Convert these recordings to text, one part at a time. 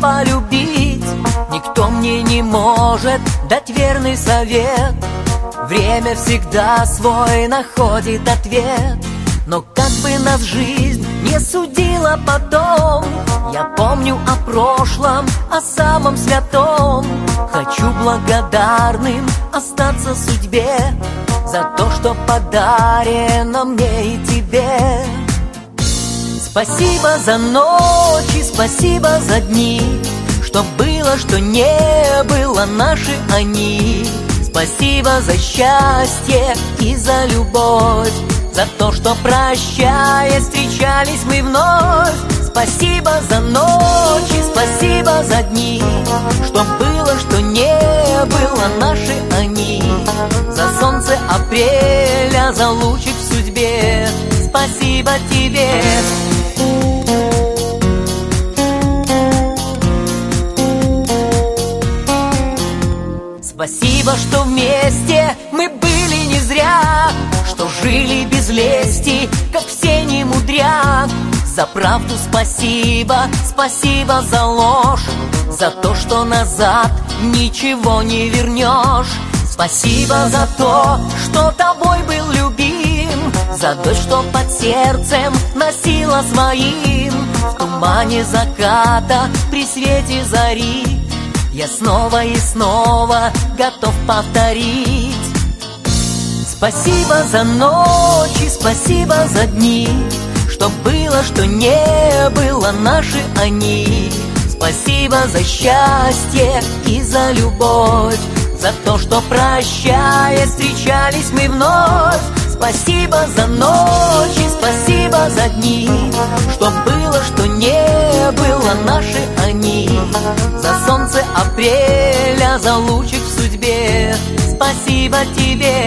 полюбить. Никто мне не может дать верный совет. Время всегда свой находит ответ. Но как бы нас жизнь не судила потом Я помню о прошлом, о самом святом. Хочу благодарным остаться судьбе За то, что подарено мне и тебе Спасибо за ночи, спасибо за дни Что было, что не было, наши они. Спасибо за счастье и за любовь За то, что прощая, встречались мы вновь. Спасибо за ночи, спасибо за дни Что было, что не было, наши они. За солнце апреля, за лучик в судьбе. Спасибо тебе Спасибо, что вместе мы были не зря Что жили без лести, как все не мудря. За правду спасибо, спасибо за ложь За то, что назад ничего не вернешь. Спасибо за то, что тобой был любим За дочь, что под сердцем носила своим В тумане заката при свете зари я снова и снова готов повторить. Спасибо за ночи, спасибо за дни Что было, что не было, наши они. Спасибо за счастье и за любовь За то, что прощая, встречались мы вновь Спасибо за ночи, спасибо за дни. Что было, что не было, наши они. За солнце апреля, за лучик в судьбе. Спасибо тебе.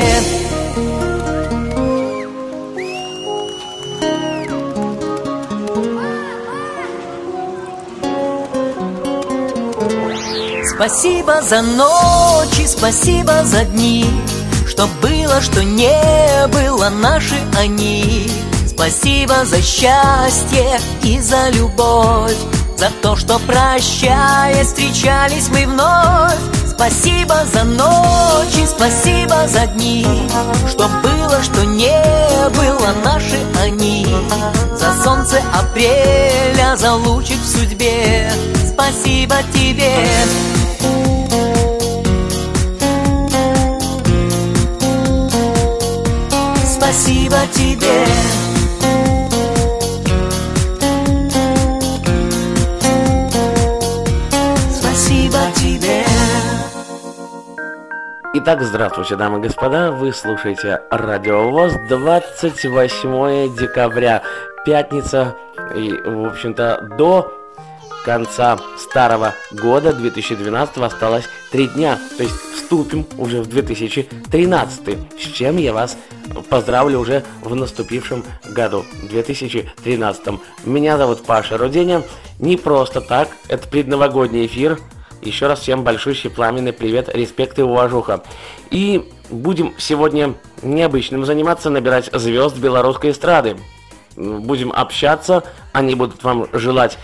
Спасибо за ночи, спасибо за дни что было, что не было, наши они. Спасибо за счастье и за любовь За то, что прощая, встречались мы вновь. Спасибо за ночи, спасибо за дни. Что было, что не было, наши они. За солнце апреля, за лучик в судьбе. Спасибо тебе спасибо тебе. Спасибо тебе. Итак, здравствуйте, дамы и господа, вы слушаете Радио ВОЗ, 28 декабря, пятница, и, в общем-то, до конца старого года 2012 осталось три дня, то есть вступим уже в 2013, с чем я вас поздравлю уже в наступившем году, 2013. Меня зовут Паша Руденя, не просто так, это предновогодний эфир, еще раз всем большущий пламенный привет, респект и уважуха. И будем сегодня необычным заниматься, набирать звезд белорусской эстрады. Будем общаться, они будут вам желать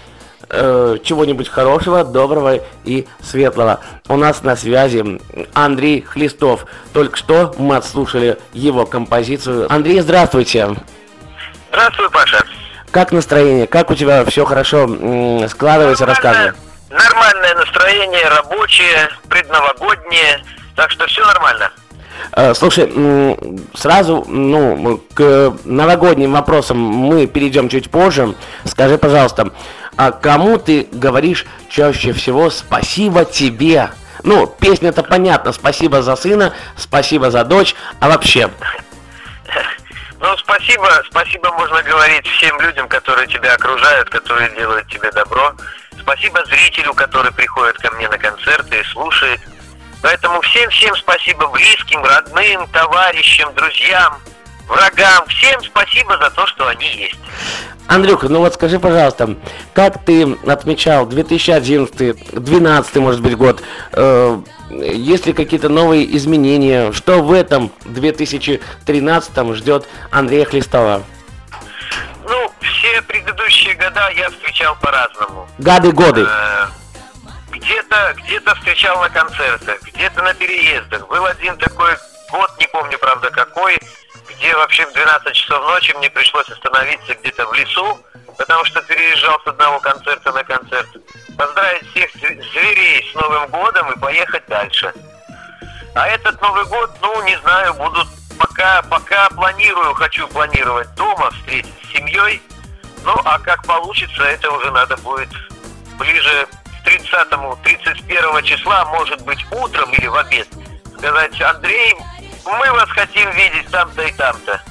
э, чего-нибудь хорошего, доброго и светлого. У нас на связи Андрей Хлистов. Только что мы отслушали его композицию. Андрей, здравствуйте. Здравствуй, Паша. Как настроение? Как у тебя все хорошо складывается? Рассказывай. Нормальное настроение, рабочее, предновогоднее, так что все нормально. Э, Слушай, сразу, ну, к новогодним вопросам мы перейдем чуть позже. Скажи, пожалуйста, а кому ты говоришь чаще всего спасибо тебе? Ну, песня-то понятно, спасибо за сына, спасибо за дочь, а вообще? Ну, спасибо, спасибо можно говорить всем людям, которые тебя окружают, которые делают тебе добро. Спасибо зрителю, который приходит ко мне на концерты и слушает. Поэтому всем-всем спасибо близким, родным, товарищам, друзьям, врагам. Всем спасибо за то, что они есть. Андрюха, ну вот скажи, пожалуйста, как ты отмечал 2011, 12 может быть год, э, есть ли какие-то новые изменения, что в этом 2013 ждет Андрея Хлистова? Ну, года я встречал по-разному. Гады годы. Э, где-то где встречал на концертах, где-то на переездах. Был один такой год, не помню, правда, какой, где вообще в 12 часов ночи мне пришлось остановиться где-то в лесу, потому что переезжал с одного концерта на концерт. Поздравить всех зверей с Новым годом и поехать дальше. А этот Новый год, ну, не знаю, буду пока, пока планирую, хочу планировать дома, встретить с семьей. Ну, а как получится, это уже надо будет ближе к 30-31 числа, может быть, утром или в обед, сказать, Андрей, мы вас хотим видеть там-то и там-то.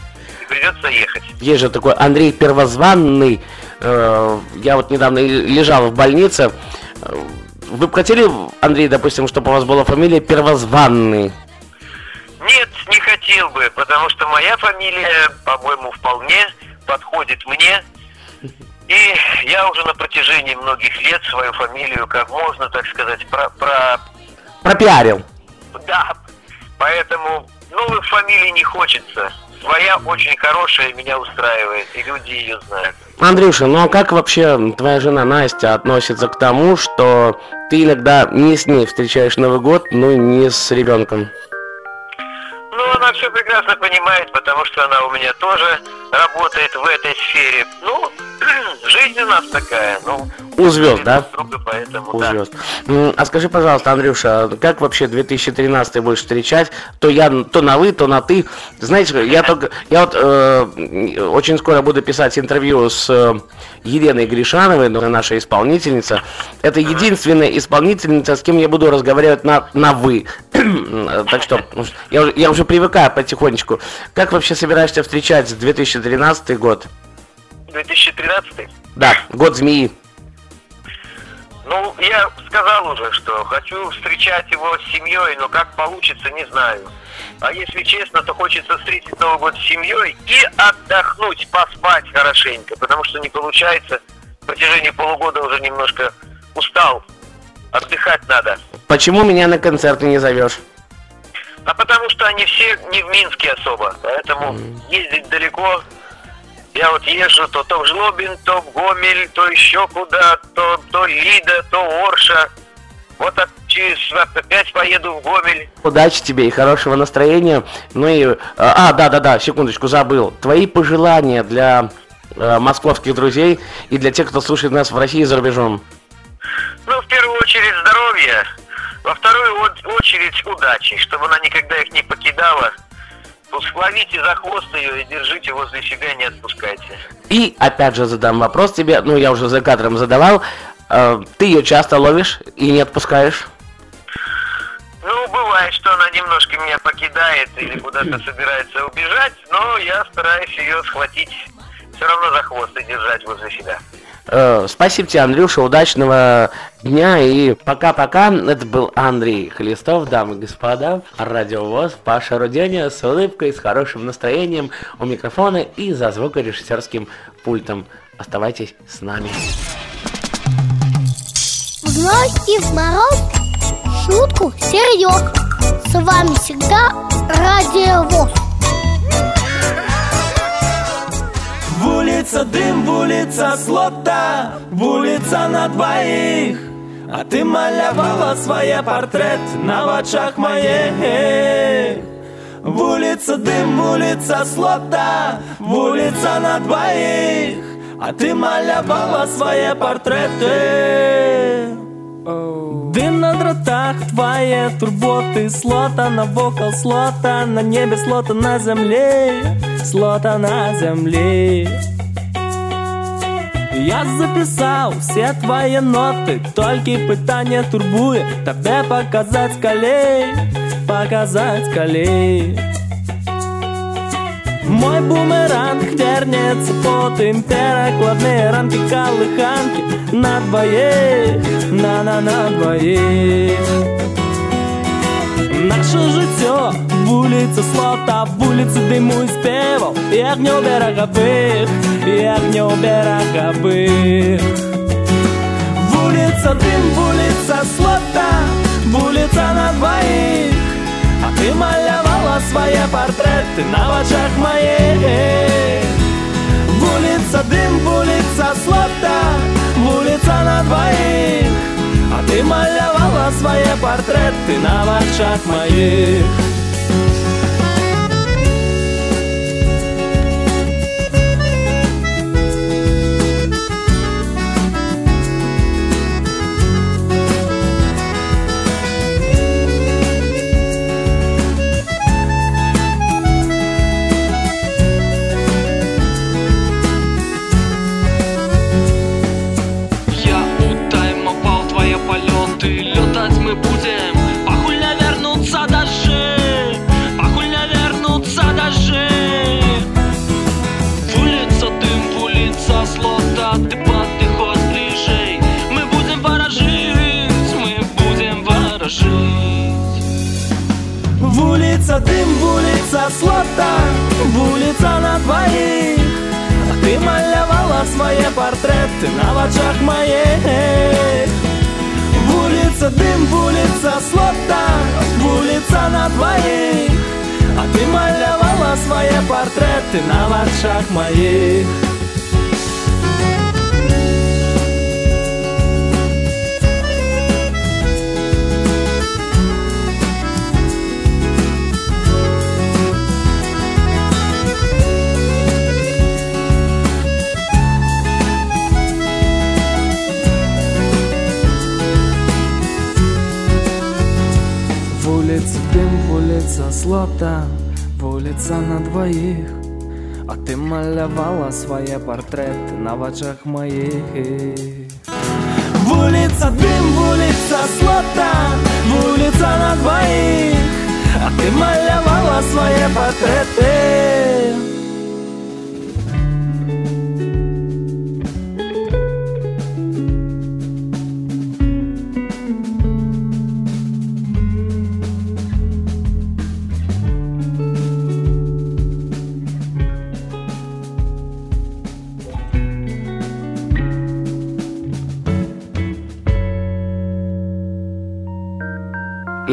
И придется ехать. Есть же такой Андрей Первозванный. Э, я вот недавно лежал в больнице. Э, вы бы хотели, Андрей, допустим, чтобы у вас была фамилия Первозванный? Нет, не хотел бы, потому что моя фамилия, по-моему, вполне подходит мне. И я уже на протяжении многих лет свою фамилию, как можно, так сказать, про... про... Пропиарил. Да, поэтому новых фамилий не хочется. Своя очень хорошая меня устраивает, и люди ее знают. Андрюша, ну а как вообще твоя жена Настя относится к тому, что ты иногда не с ней встречаешь Новый год, и не с ребенком? Ну, она все прекрасно понимает, потому что она у меня тоже работает в этой сфере. Ну, жизнь у нас такая, ну... У звезд, да? Друга, поэтому, у да. звезд. А скажи, пожалуйста, Андрюша, как вообще 2013 будешь встречать? То я то на вы, то на ты. Знаете, я только... Я вот э, очень скоро буду писать интервью с э, Еленой Гришановой, наша исполнительница. Это единственная исполнительница, с кем я буду разговаривать на, на вы. так что я, я уже привыкаю потихонечку. Как вообще собираешься встречать 2013 год? 2013? Да, год змеи. Ну, я сказал уже, что хочу встречать его с семьей, но как получится, не знаю. А если честно, то хочется встретить Новый год с семьей и отдохнуть, поспать хорошенько, потому что не получается. В протяжении полугода уже немножко устал. Отдыхать надо. Почему меня на концерты не зовешь? А потому что они все не в Минске особо, поэтому mm. ездить далеко. Я вот езжу то, то в Жлобин, то в Гомель, то еще куда, то, то Лида, то Орша. Вот через опять поеду в Гомель. Удачи тебе и хорошего настроения. Ну и... А, да-да-да, секундочку, забыл. Твои пожелания для э, московских друзей и для тех, кто слушает нас в России и за рубежом. Ну, в первую очередь, здоровья. Во вторую очередь удачи, чтобы она никогда их не покидала. Ловите за хвост ее и держите возле себя, не отпускайте. И опять же задам вопрос тебе, ну я уже за кадром задавал. Э, ты ее часто ловишь и не отпускаешь? Ну, бывает, что она немножко меня покидает или куда-то собирается убежать, но я стараюсь ее схватить все равно за хвост и держать возле себя. Э, спасибо тебе, Андрюша, удачного дня и пока-пока. Это был Андрей Хлестов, дамы и господа, Радио ВОЗ, Паша Руденя с улыбкой, с хорошим настроением у микрофона и за звукорежиссерским пультом. Оставайтесь с нами. Вновь и в мороз шутку серьез. С вами всегда Радио ВОЗ. Вулиця дим, вулиця слота, вулиця на двоих. А ти малявала своє портрет на очах моїх. Вулиця дим, вулиця слота, вулиця на двоих. А ти малявала своє портрети. Дым на дротах, твои турботы Слота на вокал, слота на небе Слота на земле, слота на земле я записал все твои ноты Только питание турбує Тебе показать скалей, показать скалей Мой бумеранг вернется потым Перекладные ранки, колыханки На двоих, на-на-на двоих Наше життя, вулиця слота, вулиці диму і співав, як не берегових, як не берегових. Вулиця дим, вулиця слота, вулиця на двоих, а ти малявала свої портрети на очах моїх. Вулиця дим, вулиця слота, вулица на двоих А ты малявала свои портреты на вачах моих улица дым, в улица слота улица на двоих. А ты малявала свои портреты на вачах моих. Улица дым, улица слота улица на двоих. А ты малявала свои портреты на вачах моих улице дым, в улице слота В улица на двоих. А ты малявала свои портреты на вачах моих. В улице дым, в улице слота В улица на двоих. А ты малявала свои портреты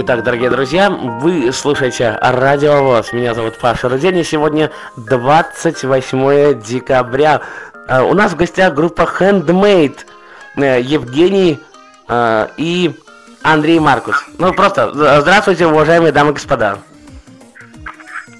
Итак, дорогие друзья, вы слушаете Радио ВОЗ. Меня зовут Паша Рудень, и сегодня 28 декабря. Э, У нас в гостях группа Handmade. Э, Евгений э, и Андрей Маркус. Ну, просто э, здравствуйте, уважаемые дамы и господа.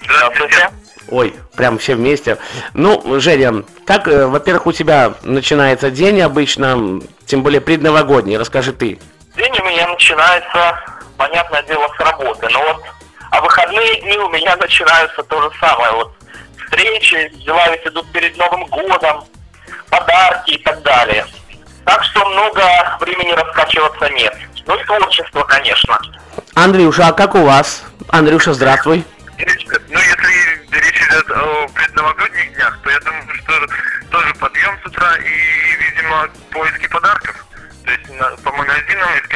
Здравствуйте. Ой, прям все вместе. Ну, Женя, как, во-первых, у тебя начинается день обычно, тем более предновогодний, расскажи ты. День у меня начинается, понятное дело, с работы. Но вот а выходные дни у меня начинаются то же самое. Вот встречи, дела ведь идут перед Новым годом, подарки и так далее. Так что много времени раскачиваться нет. Ну и творчество, конечно. Андрюша, а как у вас? Андрюша, здравствуй. Ну, если речь идет о предновогодних днях, то я думаю, что тоже подъем с утра и, видимо, поиски подарков. То есть по магазинам искать,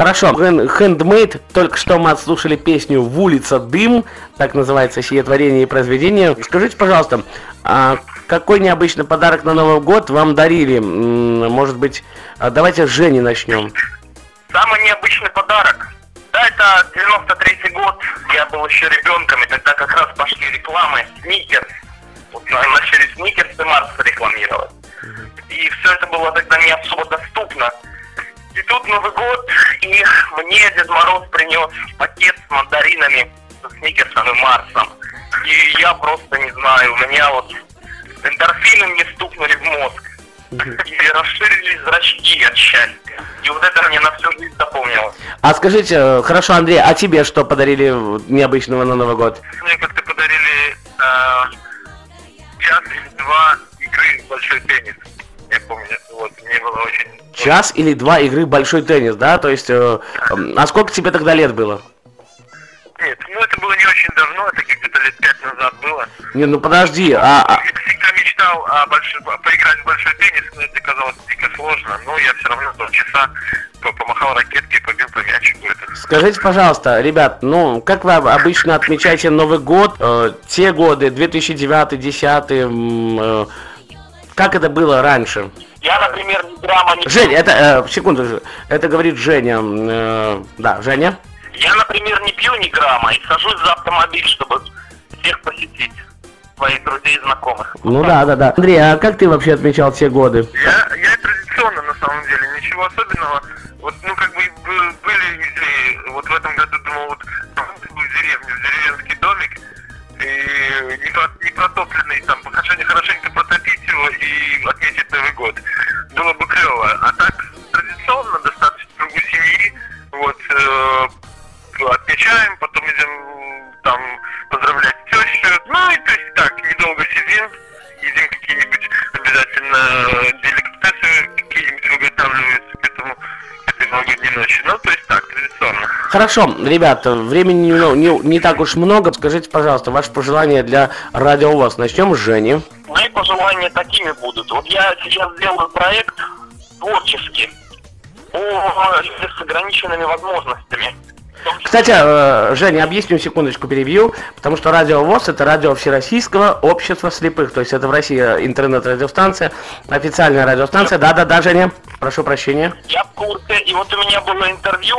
Хорошо, Handmade, только что мы отслушали песню «В улица дым», так называется сие творение и произведение. Скажите, пожалуйста, а какой необычный подарок на Новый год вам дарили? Может быть, а давайте с Жени начнем. Самый необычный подарок. Да, это 93-й год. Я был еще ребенком, и тогда как раз пошли рекламы Сникерс. Вот на- начали Сникерс и Марс рекламировать. И все это было тогда не особо доступно. И тут Новый год, и мне Дед Мороз принес пакет с мандаринами, с Сникерсом и Марсом. И я просто не знаю, у меня вот эндорфины мне стукнули в мозг. И расширились зрачки от счастья. И вот это мне на всю жизнь запомнилось. А скажите, э, хорошо, Андрей, а тебе что подарили необычного на Новый год? Мне как-то подарили э, час или два игры в большой теннис. Помню, вот, мне было очень... Час или два игры большой теннис, да? То есть, э, м, а сколько тебе тогда лет было? Нет, ну это было не очень давно, это где-то лет пять назад было. Не, ну подожди, а, а- Я всегда мечтал о большой, поиграть в большой теннис, но это казалось дико сложно. Но я все равно полчаса по- помахал ракеткой, побил по мячику. Это Скажите, пожалуйста, ребят, ну, как вы об- обычно отмечаете Новый год? Э, те годы, 2009-2010, э, как это было раньше? Я, например, грамма не... Жень, это, э, секунду, же, это говорит Женя, э, да, Женя? Я, например, не пью ни грамма и сажусь за автомобиль, чтобы всех посетить, своих друзей и знакомых. Ну да, да, да. Андрей, а как ты вообще отмечал те годы? Я, я традиционно, на самом деле, ничего особенного. Вот, ну, как бы бы- были идеи, вот в этом году думал, вот, в деревню, в деревенский домик, и не, не протопленный, там, хорошенько, хорошенько протопить его и отметить Новый год. Было бы клево. А так, традиционно, достаточно кругу семьи, вот, э, отмечаем, потом идем там поздравлять тещу. Ну и то есть так, недолго сидим, едим какие-нибудь обязательно деликатесы какие-нибудь выготавливаются к этому к этой новогодней ночи. Ну, то есть так, традиционно. Хорошо, ребята, времени не, не, не так уж много. Скажите, пожалуйста, ваше пожелание для Радио ВОЗ. Начнем с Жени. Мои пожелания такими будут. Вот я сейчас делаю проект творческий о людях с ограниченными возможностями. Кстати, э, Женя, объясню секундочку, перебью, потому что Радио ВОЗ это радио Всероссийского общества слепых, то есть это в России интернет-радиостанция, официальная радиостанция. Да-да-да, Женя, прошу прощения. Я в курсе, и вот у меня было интервью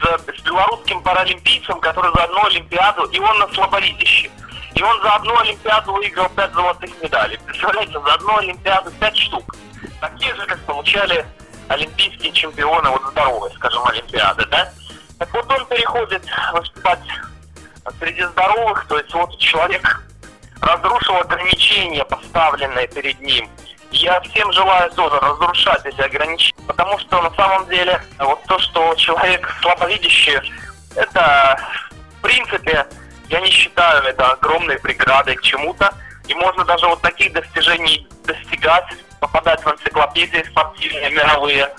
с, с белорусским паралимпийцем, который за одну Олимпиаду, и он на слабовидящий. И он за одну Олимпиаду выиграл пять золотых медалей. Представляете, за одну Олимпиаду пять штук. Такие же, как получали олимпийские чемпионы, вот здоровые, скажем, Олимпиады, да? Так вот он переходит выступать среди здоровых, то есть вот человек разрушил ограничения, поставленные перед ним. Я всем желаю тоже разрушать эти ограничения, потому что на самом деле вот то, что человек слабовидящий, это в принципе, я не считаю это огромной преградой к чему-то. И можно даже вот таких достижений достигать, попадать в энциклопедии спортивные, мировые,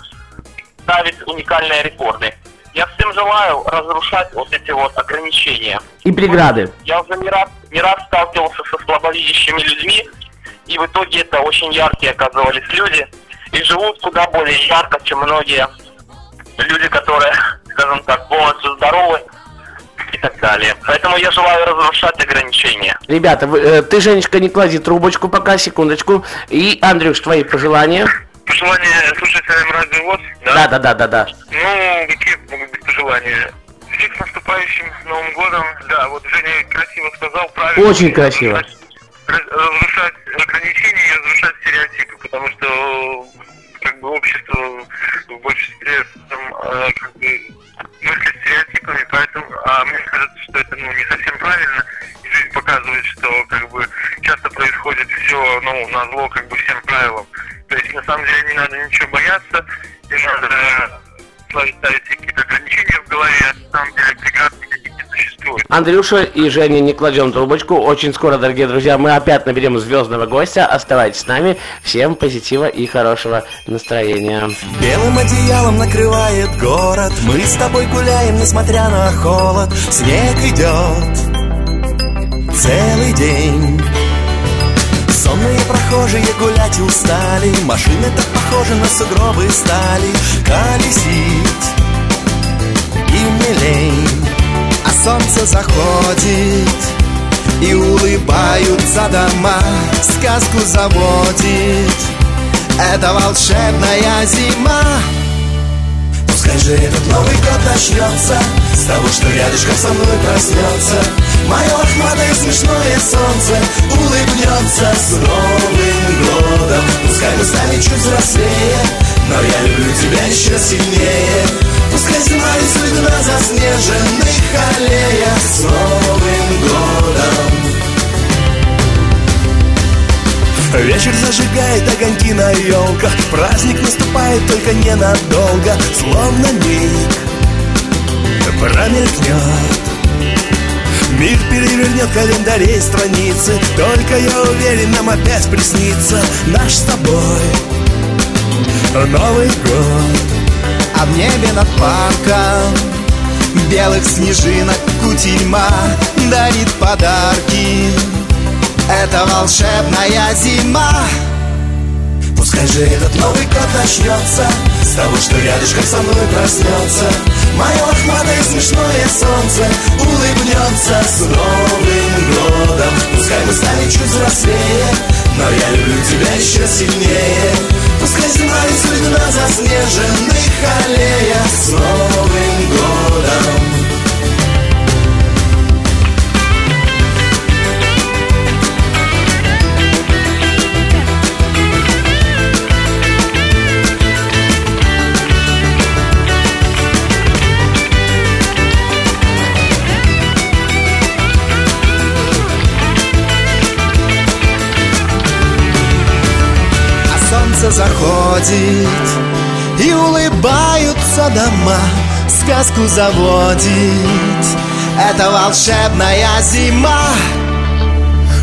ставить уникальные рекорды. Я всем желаю разрушать вот эти вот ограничения. И преграды. Я уже не раз, не раз сталкивался со слабовидящими людьми, и в итоге это очень яркие оказывались люди, и живут куда более ярко, чем многие люди, которые, скажем так, полностью здоровы и так далее. Поэтому я желаю разрушать ограничения. Ребята, вы, э, ты, Женечка, не клади трубочку пока, секундочку. И, Андрюш, твои пожелания. Пожелания слушателям радио ВОЗ, да? Да-да-да-да-да. Ну, какие могут быть пожелания? Всех с наступающим Новым годом. Да, вот Женя красиво сказал, правильно. Очень красиво. Разрушать, разрушать ограничения и разрушать стереотипы, потому что как бы общество в большинстве там, э, как бы мыслит стереотипами, поэтому, а мне кажется, что это ну, не совсем правильно. И жизнь показывает, что как бы часто происходит все, ну, на зло как бы всем правилам. То есть на самом деле не надо ничего бояться, не надо ставить ставить какие-то ограничения в голове, а на самом деле существует. Андрюша и Женя, не кладем трубочку. Очень скоро, дорогие друзья, мы опять наберем звездного гостя. Оставайтесь с нами. Всем позитива и хорошего настроения. Белым одеялом накрывает город Мы с тобой гуляем, несмотря на холод Снег идет целый день Сонные прохожие гулять устали Машины так похожи на сугробы стали Колесить им не лень солнце заходит И улыбаются дома Сказку заводит. Это волшебная зима. Пускай же этот Новый год начнется С того, что рядышком со мной проснется. Мое лохматое смешное солнце Улыбнется с Новым годом. Пускай мы стали чуть взрослее Но я люблю тебя еще сильнее Зима рисует на заснеженных аллеях С Новым годом Вечер зажигает огоньки на елках Праздник наступает только ненадолго Словно миг промелькнет. Мир перевернет календарей страницы Только я уверен, нам опять приснится Наш с тобой Новый год А в небе над парком Белых снежинок кутерьма Дарит подарки. Это волшебная зима. Пускай же этот Новый год начнется С того, что рядышком со мной проснется. Мое лохматое смешное солнце Улыбнется с Новым годом. Пускай мы станем чуть взрослее Но я люблю тебя еще сильнее Пускай зима рисует на заснеженных аллеях С Новым годом заходит И улыбаются дома Сказку заводит Это волшебная зима.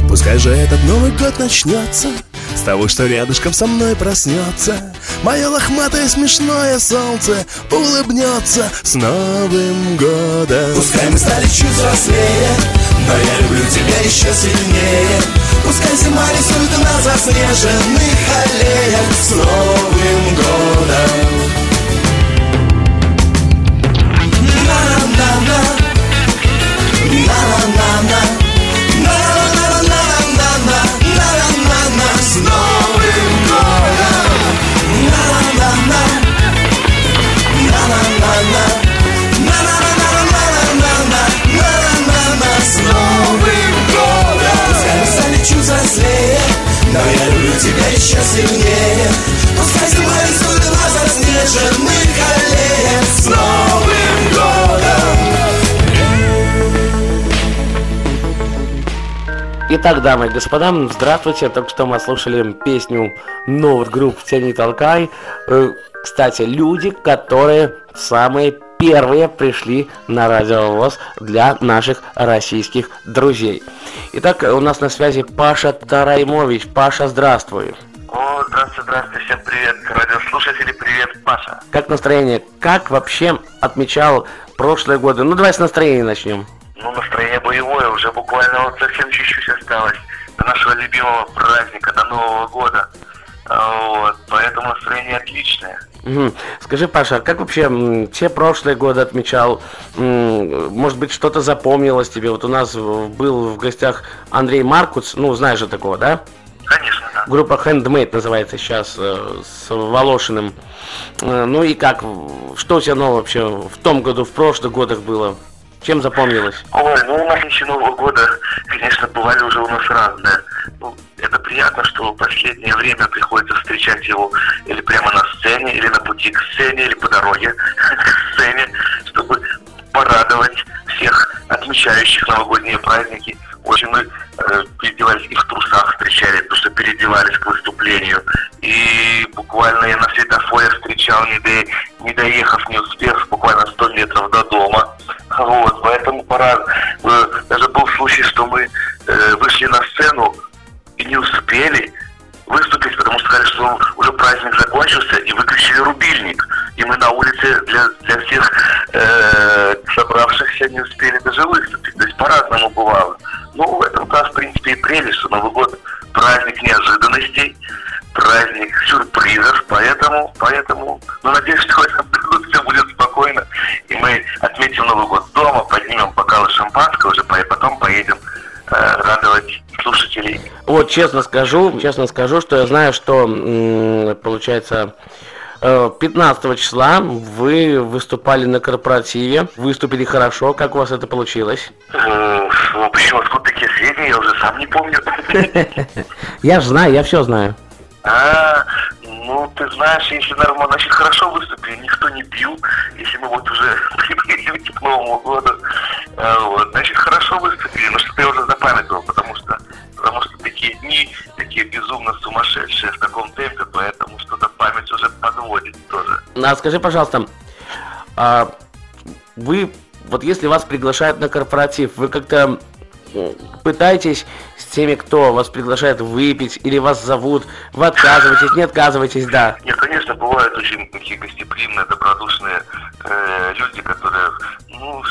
Пускай же этот Новый год начнется С того, что рядышком со мной проснется. Мое лохматое смешное солнце Улыбнется с Новым годом. Пускай мы стали чуть взрослее Но я люблю тебя еще сильнее. Пускай зима рисует нас заснеженных аллеях С Новым годом Итак, дамы и господа, здравствуйте. Только что мы слушали песню новых групп «Тяни толкай». Э, Кстати, люди, которые самые первые пришли на радиовоз для наших российских друзей. Итак, у нас на связи Паша Тараймович. Паша, здравствуй. О, здравствуйте, здравствуйте, всем привет, радиослушатели, привет, Паша. Как настроение? Как вообще отмечал прошлые годы? Ну, давай с настроения начнем. Ну, настроение боевое, уже буквально вот совсем чуть-чуть осталось до нашего любимого праздника, до Нового года. А, Вот, поэтому настроение отличное. Скажи, Паша, а как вообще те прошлые годы отмечал? Может быть, что-то запомнилось тебе? Вот у нас был в гостях Андрей Маркуц, ну, знаешь же такого, да? Конечно, да. Группа Handmade называется сейчас, э, с Волошиным. Э, Ну и как, что у тебя нового вообще в том году, в прошлых годах было? Чем запомнилось? Ой, ну у нас еще Нового года, конечно, бывали уже у нас разные. Ну, это приятно, что в последнее время приходится встречать его или прямо на сцене, или на пути к сцене, или по дороге к сцене, чтобы порадовать всех отмечающих новогодние праздники. Очень мы э, переодевались и в трусах встречали, потому что переодевались к выступлению. И буквально я на светофоре встречал, до- не доехав, не успев, буквально 100 метров до дома. Вот, поэтому пора. э, Даже был случай, что мы э, вышли на сцену и не успели выступить, потому что сказали, что уже праздник закончился, и выключили рубильник. И мы на улице для, для всех э, собравшихся не успели даже выступить. То есть по-разному бывало. Ну, в этом раз, в принципе, и прелесть, что Новый год праздник неожиданностей, праздник сюрпризов, поэтому, поэтому, ну, надеюсь, что в этом году все будет спокойно, и мы отметим Новый год Вот честно скажу, честно скажу, что я знаю, что получается э, 15 числа вы выступали на корпоративе, выступили хорошо, как у вас это получилось? Э, ну, почему откуда такие сведения, я уже сам не помню. Я же знаю, я все знаю. А, ну, ты знаешь, если нормально, значит, хорошо выступили, никто не бил, если мы вот уже приблизились к Новому году, а, вот, значит, хорошо выступили, но что-то я уже запамятовал, потому что, потому что такие дни, такие безумно сумасшедшие в таком темпе, поэтому что-то память уже подводит тоже. А скажи, пожалуйста, а вы, вот если вас приглашают на корпоратив, вы как-то пытаетесь с теми, кто вас приглашает выпить, или вас зовут, вы отказываетесь, не отказываетесь, да. Нет, конечно, бывают очень такие гостеприимные, добродушные э, люди, которые, ну,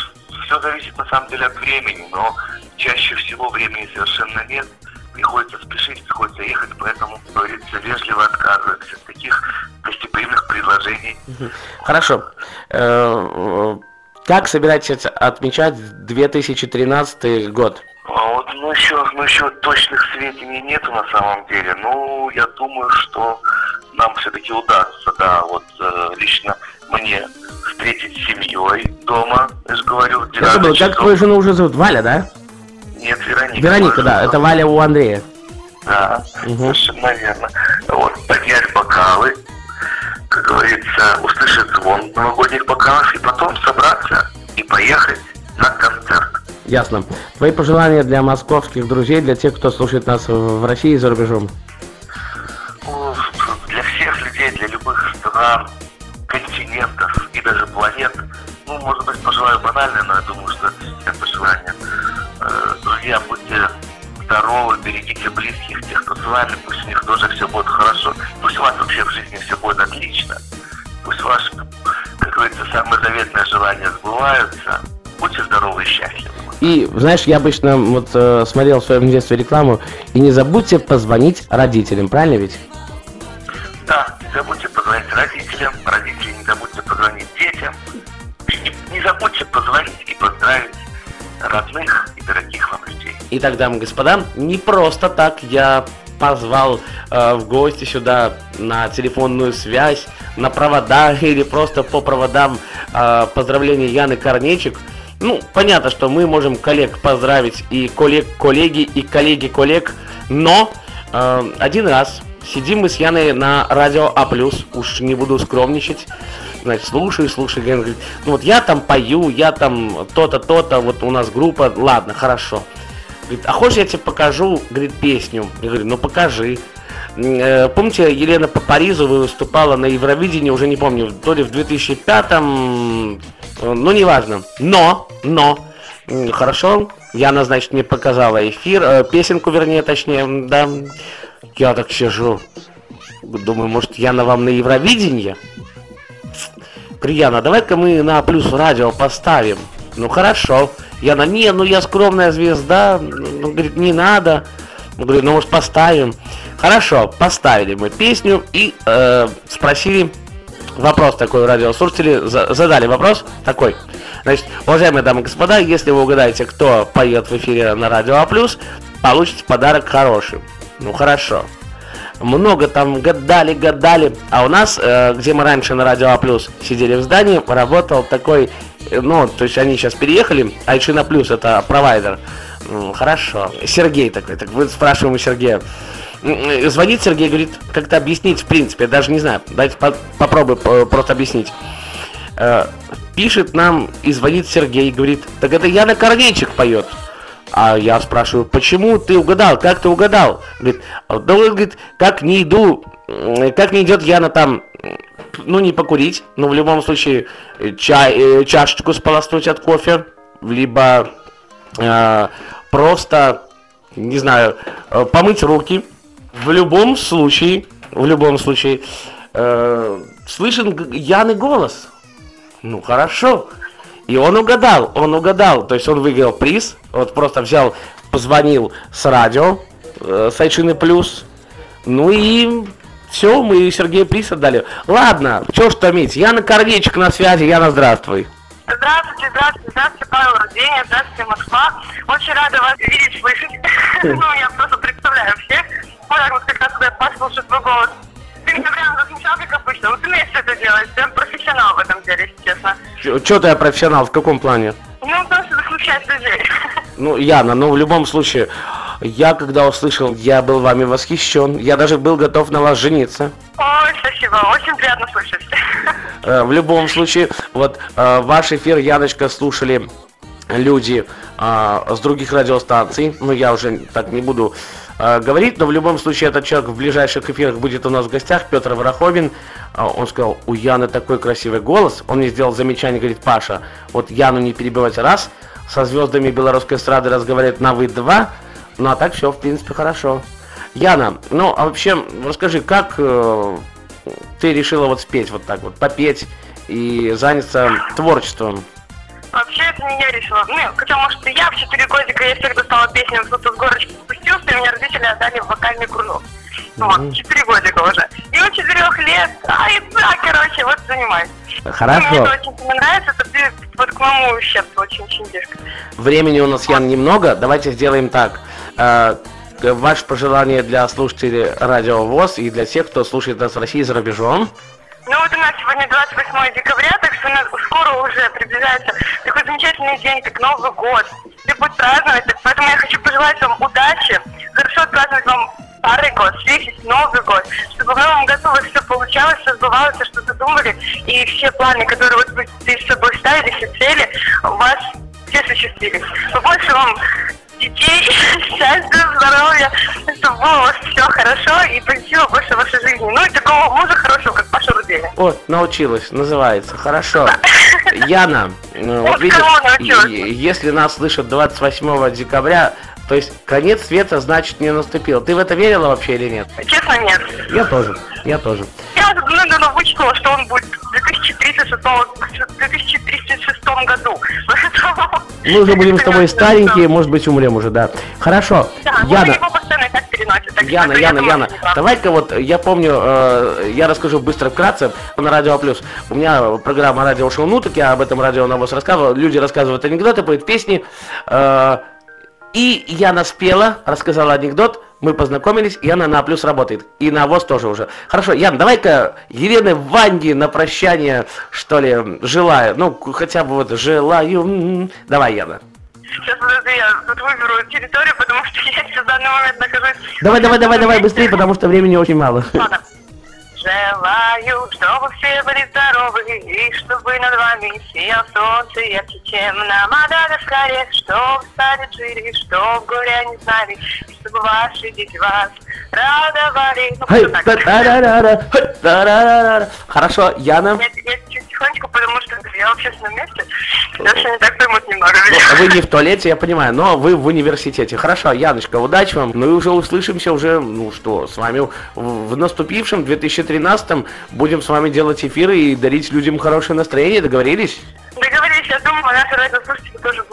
все зависит на самом деле от времени, но чаще всего времени совершенно нет. Приходится спешить, приходится ехать, поэтому, как говорится, вежливо отказываемся от таких гостеприимных предложений. Хорошо. Э, э, Как собираетесь отмечать 2013 год? А вот, ну еще, ну еще точных сведений нету на самом деле. Ну, я думаю, что нам все-таки удастся, да, вот э, лично мне встретить с семьей дома, я же говорю, в Я забыл, 12 как часов. твою жену уже зовут? Валя, да? Нет, Вероника. Вероника, да, это. Валя у Андрея. Да, совершенно верно. Вот, поднять бокалы, как говорится, услышать звон новогодних бокалов, и потом собраться и поехать на концерт. Ясно. Твои пожелания для московских друзей, для тех, кто слушает нас в России и за рубежом. Ну, Для всех стран, континентов и даже планет. Ну, может быть, пожелаю банально, но я думаю, что это пожелание. Друзья, будьте здоровы, берегите близких, тех, кто с вами, пусть у них тоже все будет хорошо. Пусть у вас вообще в жизни все будет отлично. Пусть ваши, как говорится, самые заветные желания сбываются. Будьте здоровы и счастливы. И, знаешь, я обычно вот э, смотрел в своем детстве рекламу, и не забудьте позвонить родителям, правильно ведь? Да, не забудьте позвонить родителям, родители не забудьте позвонить детям. И не забудьте позвонить и поздравить родных Итак, дамы и господа, не просто так я позвал э, в гости сюда на телефонную связь, на провода или просто по проводам э, поздравления Яны Корнечик. Ну, понятно, что мы можем коллег поздравить и коллег коллеги, и коллеги коллег, но э, один раз сидим мы с Яной на радио А+, уж не буду скромничать, значит, слушаю, слушаю, говорит, ну вот я там пою, я там то-то, то-то, вот у нас группа, ладно, хорошо. Говорит, а хочешь я тебе покажу, говорит, песню? Я говорю, ну покажи. Э, помните, Елена по Паризу выступала на Евровидении, уже не помню, то ли в 2005-м, ну неважно. Но, но, хорошо, Яна, значит, мне показала эфир, э, песенку, вернее, точнее, да. Я так сижу, думаю, может, Яна вам на Евровидение? Прияна, давай-ка мы на плюс радио поставим. Ну хорошо. Яна, не, ну я скромная звезда. Ну, говорит, не надо. Ну, говорит, ну может поставим. Хорошо, поставили мы песню и э, спросили вопрос такой у радиослушатели. Задали вопрос такой. Значит, уважаемые дамы и господа, если вы угадаете, кто поет в эфире на Радио А+, получите подарок хороший. Ну хорошо много там гадали, гадали. А у нас, э, где мы раньше на Радио А+, сидели в здании, работал такой, ну, то есть они сейчас переехали, а еще на Плюс, это провайдер. Хорошо. Сергей такой, так вы спрашиваем у Сергея. Звонит Сергей, говорит, как-то объяснить, в принципе, я даже не знаю. Давайте по попробуй просто объяснить. Э, пишет нам и звонит Сергей, говорит, так это Яна Корнейчик поет. А я спрашиваю, почему ты угадал, как ты угадал? Говорит, да говорит, как не иду, как не идет Яна там, ну не покурить, но в любом случае чай, э, чашечку сполоснуть от кофе, либо э, просто, не знаю, э, помыть руки. В любом случае, в любом случае, э, слышен Яны голос. Ну хорошо. И он угадал, он угадал. То есть он выиграл приз. Вот просто взял, позвонил с радио, э, с Плюс. Ну и все, мы Сергею приз отдали. Ладно, что ж томить. Яна Корнейчик на связи. Яна, здравствуй. Здравствуйте, здравствуйте, здравствуйте, Павел Рождения, здравствуйте, Москва. Очень рада вас видеть, слышать. ну, я просто представляю всех. Раз, когда послушать свой голос. Ты меня прям засмущал, как обычно. Вот умеешь это делать, прям профессионал в этом деле, если честно. Что ты профессионал? В каком плане? Ну, потому что засмущать людей. Ну, Яна, но в любом случае, я когда услышал, я был вами восхищен. Я даже был готов на вас жениться. Ой, спасибо, очень приятно слышать. Э, в любом случае, вот э, ваш эфир, Яночка, слушали люди э, с других радиостанций. Ну, я уже так не буду э, говорить, но в любом случае этот человек в ближайших эфирах будет у нас в гостях, Петр Вороховин. Э, он сказал, у Яны такой красивый голос. Он мне сделал замечание, говорит, Паша, вот Яну не перебивать раз, со звездами белорусской эстрады разговаривать на вы два, ну а так все, в принципе, хорошо. Яна, ну а вообще, расскажи, как э, ты решила вот спеть вот так вот, попеть и заняться творчеством? Вообще это не я решила. Ну, хотя, может, и я в 4 годика, я всегда стала песням «Кто-то с горочки спустился», и меня родители отдали в вокальный кружок. Ну, вот, 4 годика уже. И у 4 лет, а, и да, короче, вот занимаюсь. Хорошо. Мне это очень нравится, это ты вот к моему ущербу очень-очень близко. Времени у нас, Ян, немного. Давайте сделаем так. Э, ваше пожелание для слушателей Радио ВОЗ и для тех, кто слушает нас в России за рубежом. Ну вот у нас сегодня 28 декабря, так что у нас скоро уже приближается такой замечательный день, как Новый год. Все будут праздновать, так поэтому я хочу пожелать вам удачи, хорошо отпраздновать вам старый год, встретить Новый год, чтобы в новом году у все получалось, все сбывалось, что задумали, и все планы, которые вот вы перед собой ставили, все цели, у вас все осуществились. Побольше вам детей, счастья, здоровья, чтобы было у вас все хорошо и позитива больше в вашей жизни. Ну и такого мужа хорошего, как Паша Рубеля. О, научилась, называется. Хорошо. Яна, э, вот видишь, если нас слышат 28 декабря, то есть конец света, значит, не наступил. Ты в это верила вообще или нет? Честно, нет. Я тоже, я тоже. Я давно вычитала, что он будет в 2036, в 2036 году. Поэтому- Мы уже будем с тобой старенькие, может быть, умрем уже, да. Хорошо. Да, ну, Яна, Яна, Яна, Яна, давай-ка вот, я помню, э, я расскажу быстро вкратце на Радио Плюс. У меня программа Радио Шоу Ну, так я об этом Радио Навоз рассказывал. Люди рассказывают анекдоты, поют песни. э, и Яна спела, рассказала анекдот, мы познакомились, и она на Плюс работает. И на ВОЗ тоже уже. Хорошо, Ян, давай-ка Елены Ванги на прощание, что ли, желаю. Ну, хотя бы вот желаю. Давай, Яна. Сейчас, подожди, я тут выберу территорию, потому что я сейчас в данный момент нахожусь... Давай, давай, давай, давай, быстрее, потому что времени очень мало. Ладно. Желаю, чтобы все были здоровы, и чтобы над вами сиял солнце ярче, чем на Мадагаскаре, чтобы стали жили, чтобы горя не знали, чтобы ваши дети вас радовали. Ну. Хорошо, Яна. Я, я чуть тихонечко, потому что я в общественном месте, даже не так поймут немного меня. Вы не в туалете, я понимаю, но вы в университете. Хорошо, Яночка, удачи вам. Ну и уже услышимся уже, ну что, с вами в в наступившем 2013 будем с вами делать эфиры и дарить людям хорошее настроение. Договорились? Договорились, я думаю, наши радиослушатели тоже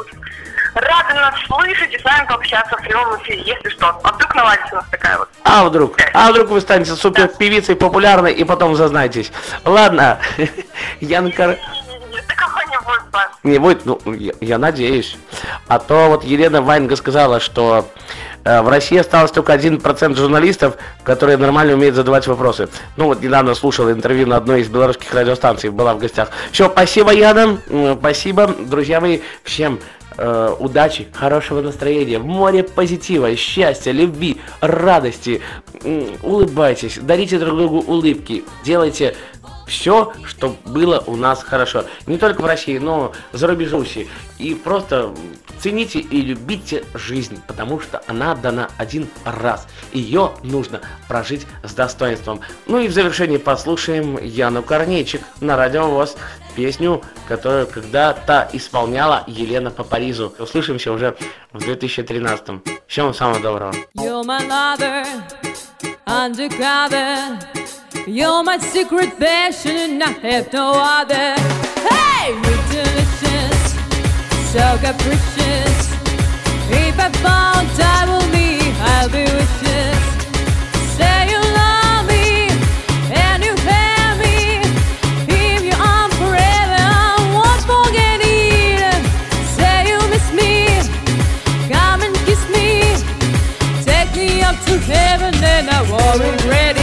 рады нас слышать и с вами пообщаться в прямом эфире, если что. А вдруг наладится у нас такая вот. А вдруг? А вдруг вы станете супер певицей популярной и потом зазнаетесь? Ладно, Янка... Не будет, ну, я, я надеюсь. А то вот Елена Вайнга сказала, что э, в России осталось только 1% журналистов, которые нормально умеют задавать вопросы. Ну вот недавно слушал интервью на одной из белорусских радиостанций, была в гостях. Все, спасибо, Яна, спасибо, друзья мои, всем э, удачи, хорошего настроения, море позитива, счастья, любви, радости. Улыбайтесь, дарите друг другу улыбки, делайте все, что было у нас хорошо. Не только в России, но за рубежом. И просто цените и любите жизнь, потому что она дана один раз. Ее нужно прожить с достоинством. Ну и в завершении послушаем Яну Корнейчик на радио ВОЗ песню, которую когда-то исполняла Елена по Паризу. Услышимся уже в 2013. Всем самого доброго. You're my lover, undercover. You're my secret passion, and I have no other. Hey, you're delicious, so capricious. If I found time with me, I'll be wishes. Say war and red